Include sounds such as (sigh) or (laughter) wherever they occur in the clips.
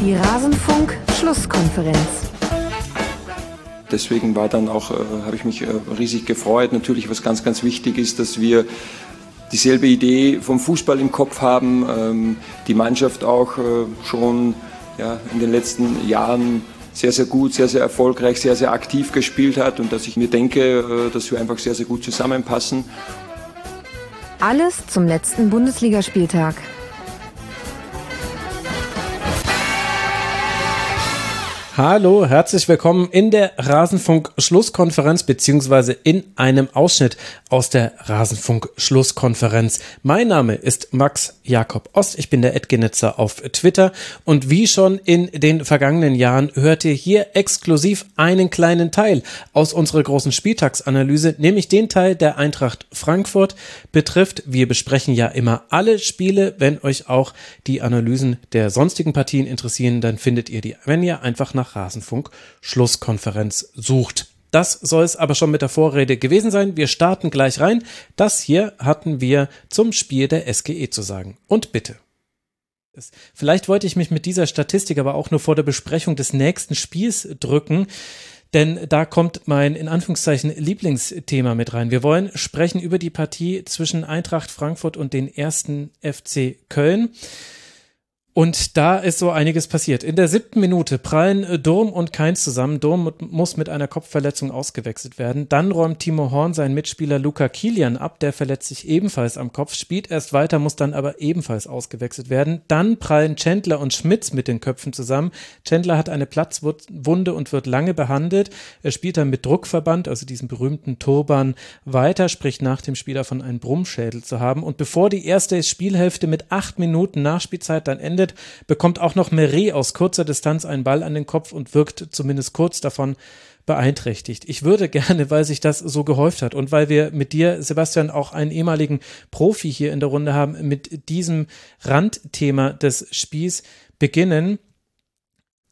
Die Rasenfunk-Schlusskonferenz. Deswegen war dann auch, äh, habe ich mich äh, riesig gefreut. Natürlich, was ganz, ganz wichtig ist, dass wir dieselbe Idee vom Fußball im Kopf haben, ähm, die Mannschaft auch äh, schon ja, in den letzten Jahren sehr, sehr gut, sehr, sehr erfolgreich, sehr, sehr aktiv gespielt hat und dass ich mir denke, äh, dass wir einfach sehr, sehr gut zusammenpassen. Alles zum letzten Bundesligaspieltag. Hallo, herzlich willkommen in der Rasenfunk-Schlusskonferenz beziehungsweise in einem Ausschnitt aus der Rasenfunk-Schlusskonferenz. Mein Name ist Max Jakob Ost, ich bin der Edgenitzer auf Twitter und wie schon in den vergangenen Jahren hört ihr hier exklusiv einen kleinen Teil aus unserer großen Spieltagsanalyse, nämlich den Teil der Eintracht Frankfurt betrifft. Wir besprechen ja immer alle Spiele. Wenn euch auch die Analysen der sonstigen Partien interessieren, dann findet ihr die, wenn ihr einfach nach Rasenfunk Schlusskonferenz sucht. Das soll es aber schon mit der Vorrede gewesen sein. Wir starten gleich rein. Das hier hatten wir zum Spiel der SGE zu sagen. Und bitte. Vielleicht wollte ich mich mit dieser Statistik aber auch nur vor der Besprechung des nächsten Spiels drücken, denn da kommt mein in Anführungszeichen Lieblingsthema mit rein. Wir wollen sprechen über die Partie zwischen Eintracht Frankfurt und den ersten FC Köln. Und da ist so einiges passiert. In der siebten Minute prallen äh, Durm und Keins zusammen. Durm muss mit einer Kopfverletzung ausgewechselt werden. Dann räumt Timo Horn seinen Mitspieler Luca Kilian ab. Der verletzt sich ebenfalls am Kopf, spielt erst weiter, muss dann aber ebenfalls ausgewechselt werden. Dann prallen Chandler und Schmitz mit den Köpfen zusammen. Chandler hat eine Platzwunde und wird lange behandelt. Er spielt dann mit Druckverband, also diesem berühmten Turban, weiter, spricht nach dem Spieler von einem Brummschädel zu haben. Und bevor die erste Spielhälfte mit acht Minuten Nachspielzeit dann endet, endet, bekommt auch noch Meret aus kurzer Distanz einen Ball an den Kopf und wirkt zumindest kurz davon beeinträchtigt. Ich würde gerne, weil sich das so gehäuft hat und weil wir mit dir, Sebastian, auch einen ehemaligen Profi hier in der Runde haben, mit diesem Randthema des Spiels beginnen.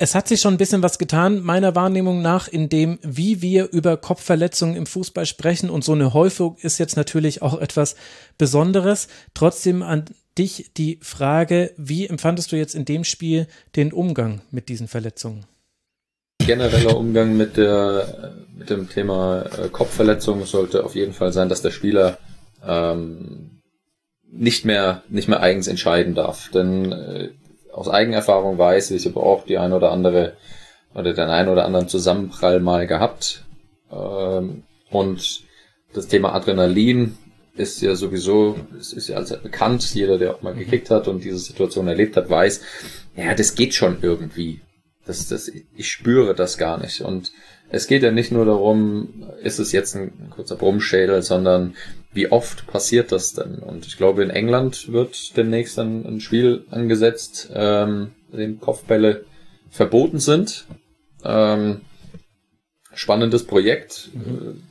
Es hat sich schon ein bisschen was getan, meiner Wahrnehmung nach, in dem, wie wir über Kopfverletzungen im Fußball sprechen. Und so eine Häufung ist jetzt natürlich auch etwas Besonderes. Trotzdem an dich die Frage, wie empfandest du jetzt in dem Spiel den Umgang mit diesen Verletzungen? Genereller Umgang mit, der, mit dem Thema äh, Kopfverletzung sollte auf jeden Fall sein, dass der Spieler ähm, nicht mehr nicht mehr eigens entscheiden darf. Denn äh, aus Eigenerfahrung weiß ich, aber auch die ein oder andere oder den einen oder anderen Zusammenprall mal gehabt. Ähm, und das Thema Adrenalin ist ja sowieso, es ist ja allzeit bekannt, jeder, der auch mal gekickt hat und diese Situation erlebt hat, weiß, ja, das geht schon irgendwie. Das, das, ich spüre das gar nicht. Und es geht ja nicht nur darum, ist es jetzt ein kurzer Brummschädel, sondern wie oft passiert das denn? Und ich glaube, in England wird demnächst ein, ein Spiel angesetzt, ähm, in dem Kopfbälle verboten sind. Ähm, spannendes Projekt. Mhm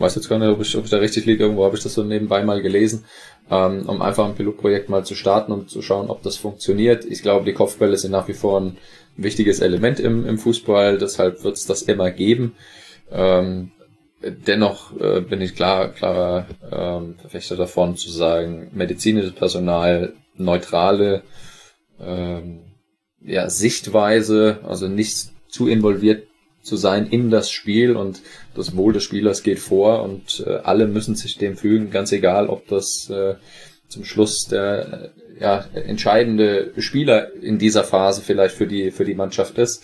weiß jetzt gar nicht, ob ich, ob ich da richtig liege, irgendwo habe ich das so nebenbei mal gelesen, ähm, um einfach ein Pilotprojekt mal zu starten und zu schauen, ob das funktioniert. Ich glaube, die Kopfbälle sind nach wie vor ein wichtiges Element im, im Fußball, deshalb wird es das immer geben. Ähm, dennoch äh, bin ich klar, klarer ähm, Verfechter davon zu sagen, medizinisches Personal, neutrale ähm, ja, Sichtweise, also nicht zu involviert zu sein in das Spiel und das Wohl des Spielers geht vor und äh, alle müssen sich dem fügen, ganz egal, ob das äh, zum Schluss der äh, ja, entscheidende Spieler in dieser Phase vielleicht für die für die Mannschaft ist.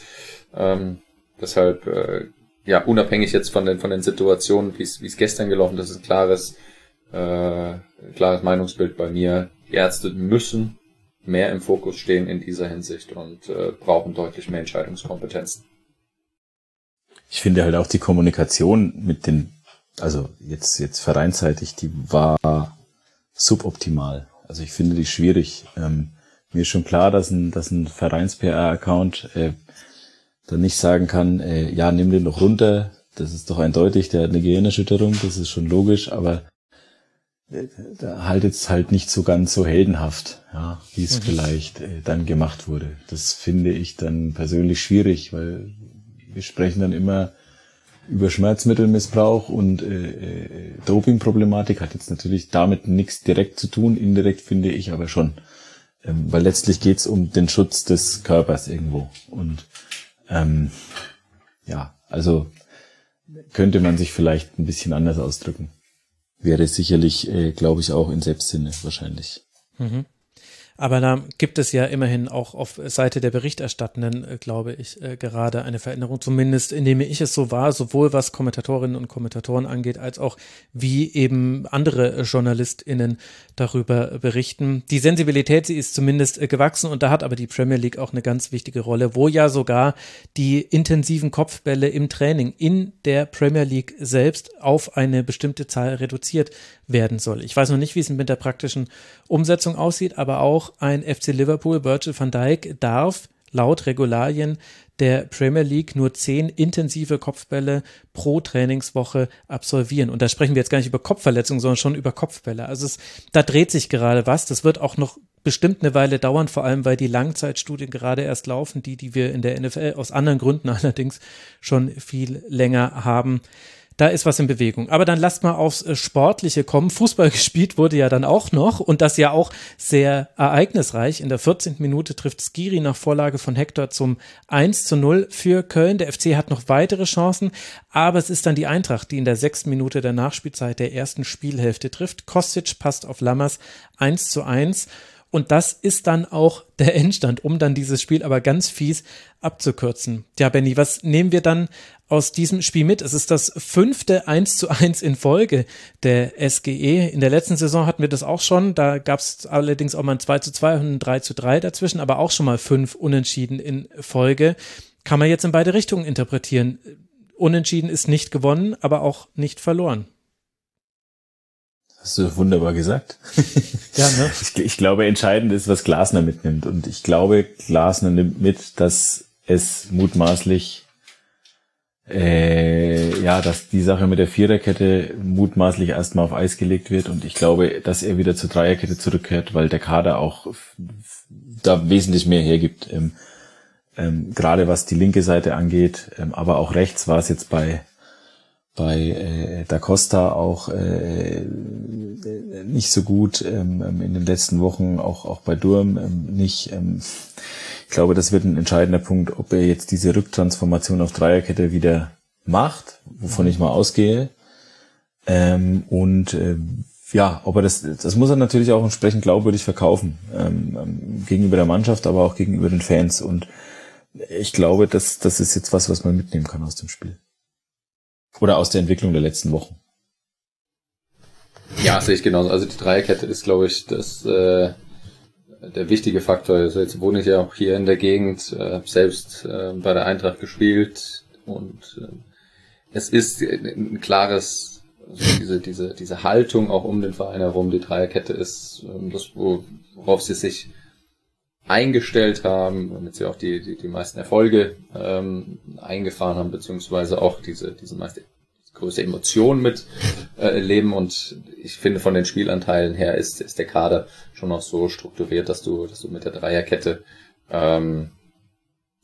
Ähm, deshalb äh, ja unabhängig jetzt von den von den Situationen, wie es gestern gelaufen, das ist ein klares äh, klares Meinungsbild bei mir. Die Ärzte müssen mehr im Fokus stehen in dieser Hinsicht und äh, brauchen deutlich mehr Entscheidungskompetenzen ich finde halt auch die Kommunikation mit den, also jetzt, jetzt vereinsseitig, die war suboptimal. Also ich finde die schwierig. Ähm, mir ist schon klar, dass ein, dass ein Vereins-PR-Account äh, dann nicht sagen kann, äh, ja, nimm den doch runter, das ist doch eindeutig, der hat eine Gehirnerschütterung, das ist schon logisch, aber äh, da haltet es halt nicht so ganz so heldenhaft, ja, wie es mhm. vielleicht äh, dann gemacht wurde. Das finde ich dann persönlich schwierig, weil wir sprechen dann immer über Schmerzmittelmissbrauch und äh, äh, Dopingproblematik hat jetzt natürlich damit nichts direkt zu tun. Indirekt finde ich aber schon. Ähm, weil letztlich geht's um den Schutz des Körpers irgendwo. Und ähm, ja, also könnte man sich vielleicht ein bisschen anders ausdrücken. Wäre sicherlich, äh, glaube ich, auch in Selbstsinne wahrscheinlich. Mhm. Aber da gibt es ja immerhin auch auf Seite der Berichterstattenden, äh, glaube ich, äh, gerade eine Veränderung, zumindest indem ich es so war, sowohl was Kommentatorinnen und Kommentatoren angeht, als auch wie eben andere JournalistInnen darüber berichten. Die Sensibilität, sie ist zumindest äh, gewachsen und da hat aber die Premier League auch eine ganz wichtige Rolle, wo ja sogar die intensiven Kopfbälle im Training in der Premier League selbst auf eine bestimmte Zahl reduziert werden soll. Ich weiß noch nicht, wie es mit der praktischen Umsetzung aussieht, aber auch ein FC Liverpool, Virgil van Dijk, darf laut Regularien der Premier League nur zehn intensive Kopfbälle pro Trainingswoche absolvieren. Und da sprechen wir jetzt gar nicht über Kopfverletzungen, sondern schon über Kopfbälle. Also es, da dreht sich gerade was. Das wird auch noch bestimmt eine Weile dauern, vor allem weil die Langzeitstudien gerade erst laufen, die, die wir in der NFL aus anderen Gründen (laughs) allerdings schon viel länger haben da ist was in Bewegung. Aber dann lasst mal aufs äh, Sportliche kommen. Fußball (laughs) gespielt wurde ja dann auch noch und das ja auch sehr ereignisreich. In der 14. Minute trifft Skiri nach Vorlage von Hector zum 1 zu 0 für Köln. Der FC hat noch weitere Chancen, aber es ist dann die Eintracht, die in der sechsten Minute der Nachspielzeit der ersten Spielhälfte trifft. Kostic passt auf Lammers 1 zu 1. Und das ist dann auch (laughs) der Endstand, um dann dieses Spiel aber ganz fies abzukürzen. Ja, Benny, was nehmen wir dann aus diesem Spiel mit? Es ist das fünfte 1 zu 1 in Folge der SGE. In der letzten Saison hatten wir das auch schon. Da gab es allerdings auch mal ein 2 zu 2 und ein 3 zu 3 dazwischen, aber auch schon mal fünf Unentschieden in Folge. Kann man jetzt in beide Richtungen interpretieren. Unentschieden ist nicht gewonnen, aber auch nicht verloren. Hast du wunderbar gesagt. (laughs) Ja, ne? ich, ich glaube, entscheidend ist, was Glasner mitnimmt. Und ich glaube, Glasner nimmt mit, dass es mutmaßlich, äh, ja, dass die Sache mit der Viererkette mutmaßlich erstmal auf Eis gelegt wird. Und ich glaube, dass er wieder zur Dreierkette zurückkehrt, weil der Kader auch da wesentlich mehr hergibt. Ähm, ähm, gerade was die linke Seite angeht, ähm, aber auch rechts war es jetzt bei bei äh, Da Costa auch äh, nicht so gut ähm, ähm, in den letzten Wochen, auch, auch bei Durm ähm, nicht. Ähm, glaube, das wird ein entscheidender Punkt, ob er jetzt diese Rücktransformation auf Dreierkette wieder macht, wovon ich mal ausgehe. Ähm, und äh, ja, ob er das, das muss er natürlich auch entsprechend glaubwürdig verkaufen, ähm, ähm, gegenüber der Mannschaft, aber auch gegenüber den Fans. Und ich glaube, das, das ist jetzt was, was man mitnehmen kann aus dem Spiel. Oder aus der Entwicklung der letzten Wochen. Ja, sehe ich genauso. Also die Dreierkette ist, glaube ich, das äh, der wichtige Faktor. Also jetzt wohne ich ja auch hier in der Gegend, äh, selbst äh, bei der Eintracht gespielt und äh, es ist ein klares, also diese, diese, diese Haltung auch um den Verein herum, die Dreierkette ist äh, das, worauf sie sich eingestellt haben, damit sie auch die, die, die meisten Erfolge ähm, eingefahren haben, beziehungsweise auch diese, diese meiste größte Emotion mit äh, leben und ich finde von den Spielanteilen her ist, ist der Kader schon noch so strukturiert, dass du, dass du mit der Dreierkette ähm,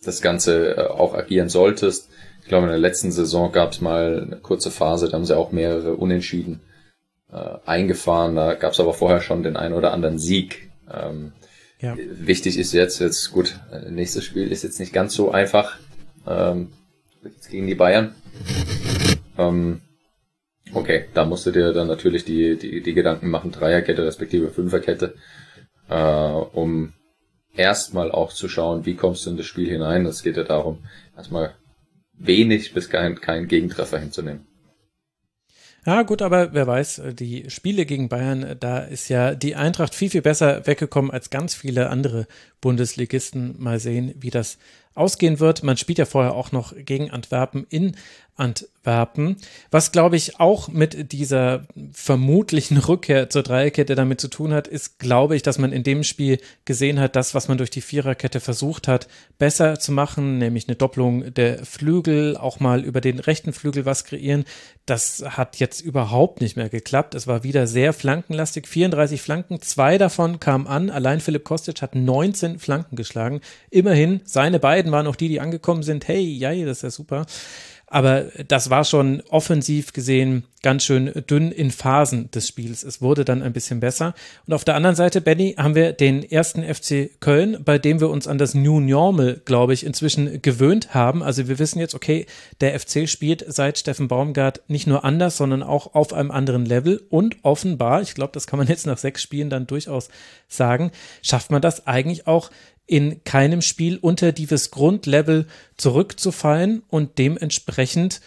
das Ganze äh, auch agieren solltest. Ich glaube, in der letzten Saison gab es mal eine kurze Phase, da haben sie auch mehrere Unentschieden äh, eingefahren. Da gab es aber vorher schon den einen oder anderen Sieg. Ähm, ja. Wichtig ist jetzt, jetzt gut, nächstes Spiel ist jetzt nicht ganz so einfach ähm, gegen die Bayern. Ähm, okay, da musst du dir dann natürlich die, die, die Gedanken machen, Dreierkette respektive Fünferkette, äh, um erstmal auch zu schauen, wie kommst du in das Spiel hinein. Es geht ja darum, erstmal wenig bis kein, kein Gegentreffer hinzunehmen. Ja, gut, aber wer weiß, die Spiele gegen Bayern, da ist ja die Eintracht viel, viel besser weggekommen als ganz viele andere Bundesligisten. Mal sehen, wie das ausgehen wird. Man spielt ja vorher auch noch gegen Antwerpen in Antwerpen. Was, glaube ich, auch mit dieser vermutlichen Rückkehr zur Dreierkette damit zu tun hat, ist, glaube ich, dass man in dem Spiel gesehen hat, das, was man durch die Viererkette versucht hat, besser zu machen, nämlich eine Doppelung der Flügel, auch mal über den rechten Flügel was kreieren. Das hat jetzt überhaupt nicht mehr geklappt. Es war wieder sehr flankenlastig. 34 Flanken, zwei davon kamen an. Allein Philipp Kostic hat 19 Flanken geschlagen. Immerhin, seine beiden waren auch die, die angekommen sind. Hey, ja, das ist ja super. Aber das war schon offensiv gesehen ganz schön dünn in Phasen des Spiels. Es wurde dann ein bisschen besser. Und auf der anderen Seite, Benny, haben wir den ersten FC Köln, bei dem wir uns an das New Normal, glaube ich, inzwischen gewöhnt haben. Also wir wissen jetzt, okay, der FC spielt seit Steffen Baumgart nicht nur anders, sondern auch auf einem anderen Level. Und offenbar, ich glaube, das kann man jetzt nach sechs Spielen dann durchaus sagen, schafft man das eigentlich auch in keinem Spiel unter dieses Grundlevel zurückzufallen und dementsprechend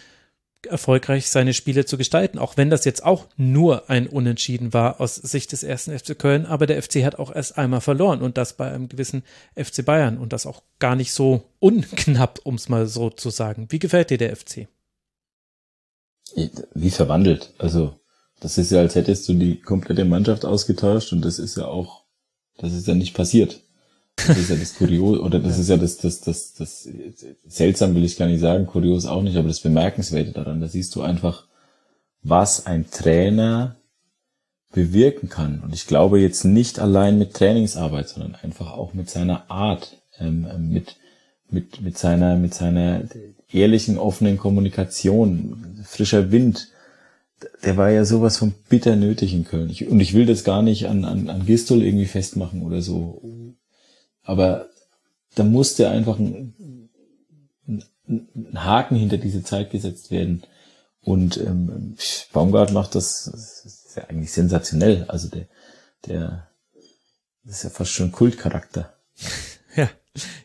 erfolgreich seine Spiele zu gestalten, auch wenn das jetzt auch nur ein Unentschieden war aus Sicht des ersten FC Köln, aber der FC hat auch erst einmal verloren und das bei einem gewissen FC Bayern und das auch gar nicht so unknapp, um es mal so zu sagen. Wie gefällt dir der FC? Wie verwandelt. Also, das ist ja, als hättest du die komplette Mannschaft ausgetauscht und das ist ja auch, das ist ja nicht passiert. Das ist ja das Kurios, oder das ist ja das, das, das, das, seltsam will ich gar nicht sagen, kurios auch nicht, aber das Bemerkenswerte daran, da siehst du einfach, was ein Trainer bewirken kann. Und ich glaube jetzt nicht allein mit Trainingsarbeit, sondern einfach auch mit seiner Art, ähm, mit, mit, mit seiner, mit seiner ehrlichen, offenen Kommunikation, frischer Wind. Der war ja sowas von bitter nötig in Köln. Ich, und ich will das gar nicht an, an, an Gistol irgendwie festmachen oder so aber da musste einfach ein, ein, ein Haken hinter diese Zeit gesetzt werden. Und ähm, Baumgart macht das, das ist ja eigentlich sensationell. Also der, der, das ist ja fast schon Kultcharakter. (laughs) ja.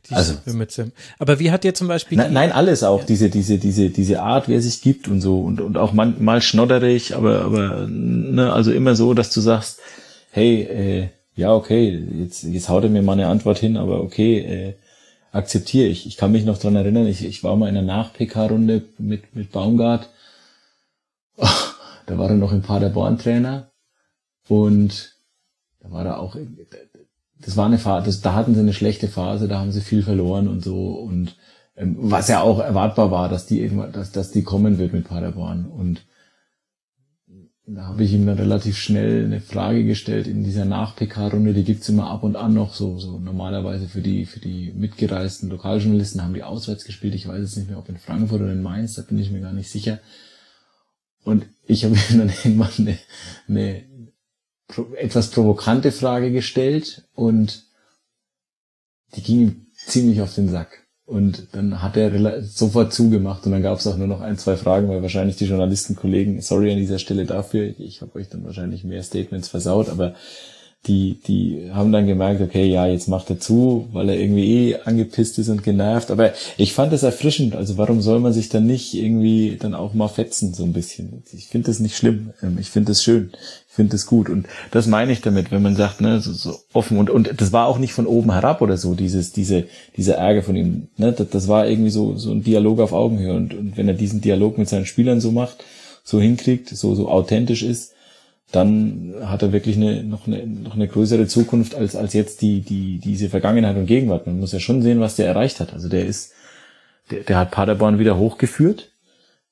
Die also, Mütze. Aber wie hat dir zum Beispiel. Nein, nein alles auch. Ja. Diese, diese, diese, diese Art, wie er sich gibt und so. Und, und auch man, mal schnodderig, aber, aber, ne, also immer so, dass du sagst, hey, äh, ja, okay, jetzt, jetzt haut er mir mal eine Antwort hin, aber okay, äh, akzeptiere ich. Ich kann mich noch dran erinnern, ich, ich war mal in einer Nach-PK-Runde mit, mit Baumgart. Oh, (laughs) da war er noch im Paderborn-Trainer und da war er auch, das war eine Phase, das, da hatten sie eine schlechte Phase, da haben sie viel verloren und so und ähm, was ja auch erwartbar war, dass die irgendwann, dass, dass die kommen wird mit Paderborn und da habe ich ihm dann relativ schnell eine Frage gestellt in dieser Nach-PK-Runde, die gibt's immer ab und an noch, so, so normalerweise für die, für die mitgereisten Lokaljournalisten haben die auswärts gespielt. Ich weiß jetzt nicht mehr, ob in Frankfurt oder in Mainz, da bin ich mir gar nicht sicher. Und ich habe (laughs) ihm dann irgendwann eine, eine etwas provokante Frage gestellt und die ging ihm ziemlich auf den Sack. Und dann hat er sofort zugemacht und dann gab es auch nur noch ein, zwei Fragen, weil wahrscheinlich die Journalistenkollegen, sorry an dieser Stelle dafür, ich habe euch dann wahrscheinlich mehr Statements versaut, aber die, die haben dann gemerkt, okay, ja, jetzt macht er zu, weil er irgendwie eh angepisst ist und genervt. Aber ich fand das erfrischend. Also warum soll man sich dann nicht irgendwie dann auch mal fetzen, so ein bisschen? Ich finde das nicht schlimm. Ähm, ich finde das schön. Ich finde das gut. Und das meine ich damit, wenn man sagt, ne, so, so offen und, und das war auch nicht von oben herab oder so, dieses, diese, dieser Ärger von ihm. Ne? Das, das war irgendwie so, so ein Dialog auf Augenhöhe. Und, und wenn er diesen Dialog mit seinen Spielern so macht, so hinkriegt, so, so authentisch ist, dann hat er wirklich eine, noch, eine, noch eine größere Zukunft als, als jetzt die, die, diese Vergangenheit und Gegenwart. Man muss ja schon sehen, was der erreicht hat. Also der ist, der, der hat Paderborn wieder hochgeführt.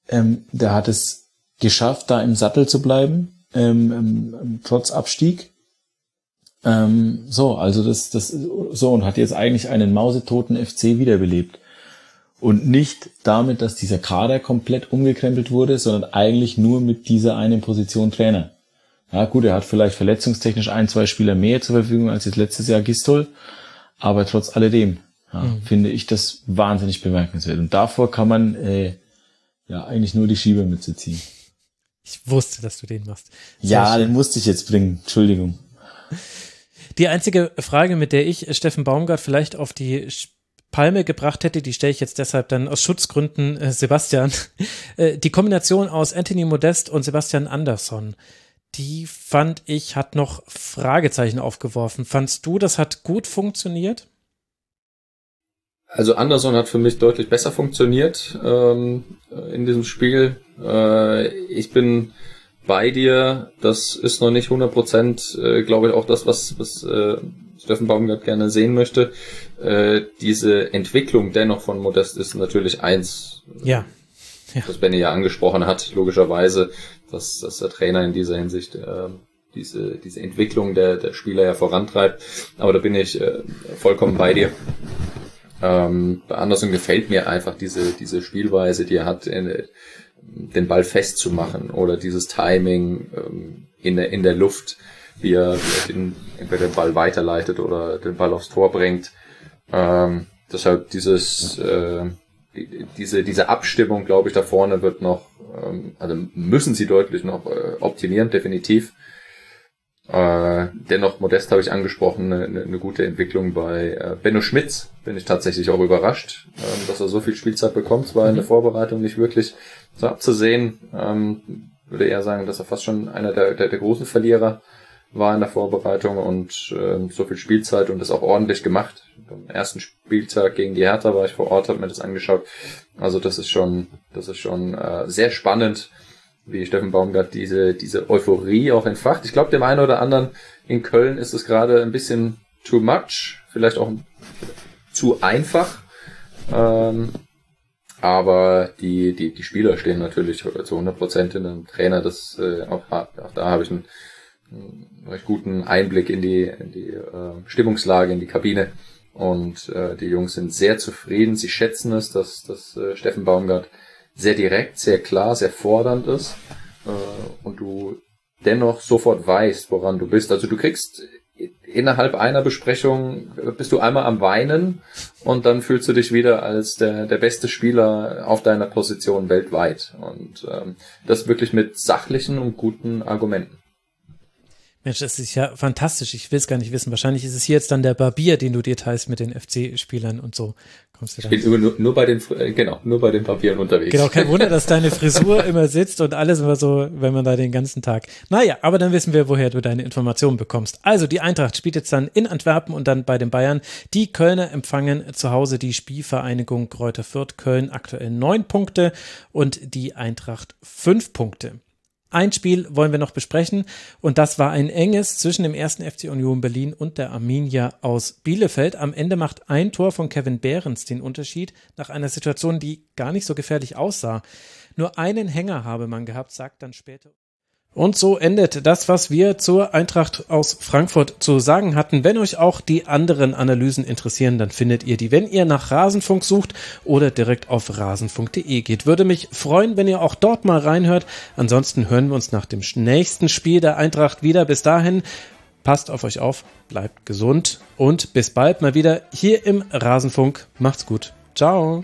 Ähm, der hat es geschafft, da im Sattel zu bleiben, ähm, ähm, trotz Abstieg. Ähm, so, also das, das, so, und hat jetzt eigentlich einen mausetoten FC wiederbelebt. Und nicht damit, dass dieser Kader komplett umgekrempelt wurde, sondern eigentlich nur mit dieser einen Position Trainer. Ja, gut, er hat vielleicht verletzungstechnisch ein, zwei Spieler mehr zur Verfügung als jetzt letztes Jahr Gistol, aber trotz alledem ja, mhm. finde ich das wahnsinnig bemerkenswert. Und davor kann man äh, ja eigentlich nur die Schiebermütze ziehen. Ich wusste, dass du den machst. Sehr ja, schön. den musste ich jetzt bringen. Entschuldigung. Die einzige Frage, mit der ich Steffen Baumgart vielleicht auf die Palme gebracht hätte, die stelle ich jetzt deshalb dann aus Schutzgründen äh, Sebastian. (laughs) Äh, die Kombination aus Anthony Modest und Sebastian Andersson die fand ich, hat noch Fragezeichen aufgeworfen. Fandst du, das hat gut funktioniert? Also Anderson hat für mich deutlich besser funktioniert ähm, in diesem Spiel. Äh, ich bin bei dir. Das ist noch nicht 100 Prozent, äh, glaube ich, auch das, was, was äh, Steffen Baumgart gerne sehen möchte. Äh, diese Entwicklung dennoch von Modest ist natürlich eins. Ja. ja. Das Benny ja angesprochen hat, logischerweise dass, dass der Trainer in dieser Hinsicht äh, diese, diese Entwicklung der, der Spieler ja vorantreibt. Aber da bin ich äh, vollkommen bei dir. Ähm, bei Anderson gefällt mir einfach diese, diese Spielweise, die er hat, in, den Ball festzumachen oder dieses Timing ähm, in, der, in der Luft, wie er, wie er den, entweder den Ball weiterleitet oder den Ball aufs Tor bringt. Ähm, deshalb dieses, äh, diese, diese Abstimmung, glaube ich, da vorne wird noch, ähm, also müssen sie deutlich noch äh, optimieren, definitiv. Äh, dennoch, Modest habe ich angesprochen, eine, eine gute Entwicklung bei äh, Benno Schmitz. Bin ich tatsächlich auch überrascht, äh, dass er so viel Spielzeit bekommt. Es war in der mhm. Vorbereitung nicht wirklich so abzusehen. Ähm, würde eher sagen, dass er fast schon einer der, der, der großen Verlierer war in der Vorbereitung und äh, so viel Spielzeit und das auch ordentlich gemacht. Beim ersten Spieltag gegen die Hertha war ich vor Ort, habe mir das angeschaut. Also das ist schon, das ist schon äh, sehr spannend wie Steffen Baumgart diese, diese Euphorie auch entfacht. Ich glaube, dem einen oder anderen in Köln ist es gerade ein bisschen too much, vielleicht auch zu einfach. Ähm, aber die, die, die Spieler stehen natürlich zu 100 Prozent in dem Trainer. Das, äh, auch, auch da habe ich einen, recht guten Einblick in die, in die äh, Stimmungslage, in die Kabine. Und äh, die Jungs sind sehr zufrieden. Sie schätzen es, dass, dass äh, Steffen Baumgart sehr direkt, sehr klar, sehr fordernd ist äh, und du dennoch sofort weißt, woran du bist. Also du kriegst innerhalb einer Besprechung bist du einmal am Weinen und dann fühlst du dich wieder als der, der beste Spieler auf deiner Position weltweit. Und ähm, das wirklich mit sachlichen und guten Argumenten. Mensch, das ist ja fantastisch. Ich will es gar nicht wissen. Wahrscheinlich ist es hier jetzt dann der Barbier, den du dir teilst mit den FC-Spielern und so. Kommst du dann. Ich bin nur, nur bei den, äh, genau, nur bei den Barbieren unterwegs. Genau, kein Wunder, dass deine Frisur (laughs) immer sitzt und alles immer so, wenn man da den ganzen Tag. Naja, aber dann wissen wir, woher du deine Informationen bekommst. Also, die Eintracht spielt jetzt dann in Antwerpen und dann bei den Bayern. Die Kölner empfangen zu Hause die Spielvereinigung Kräuter Fürth Köln aktuell neun Punkte und die Eintracht fünf Punkte. Ein Spiel wollen wir noch besprechen und das war ein enges zwischen dem ersten FC Union Berlin und der Arminia aus Bielefeld. Am Ende macht ein Tor von Kevin Behrens den Unterschied nach einer Situation, die gar nicht so gefährlich aussah. Nur einen Hänger habe man gehabt, sagt dann später. Und so endet das, was wir zur Eintracht aus Frankfurt zu sagen hatten. Wenn euch auch die anderen Analysen interessieren, dann findet ihr die, wenn ihr nach Rasenfunk sucht oder direkt auf rasenfunk.de geht. Würde mich freuen, wenn ihr auch dort mal reinhört. Ansonsten hören wir uns nach dem nächsten Spiel der Eintracht wieder. Bis dahin, passt auf euch auf, bleibt gesund und bis bald mal wieder hier im Rasenfunk. Macht's gut. Ciao.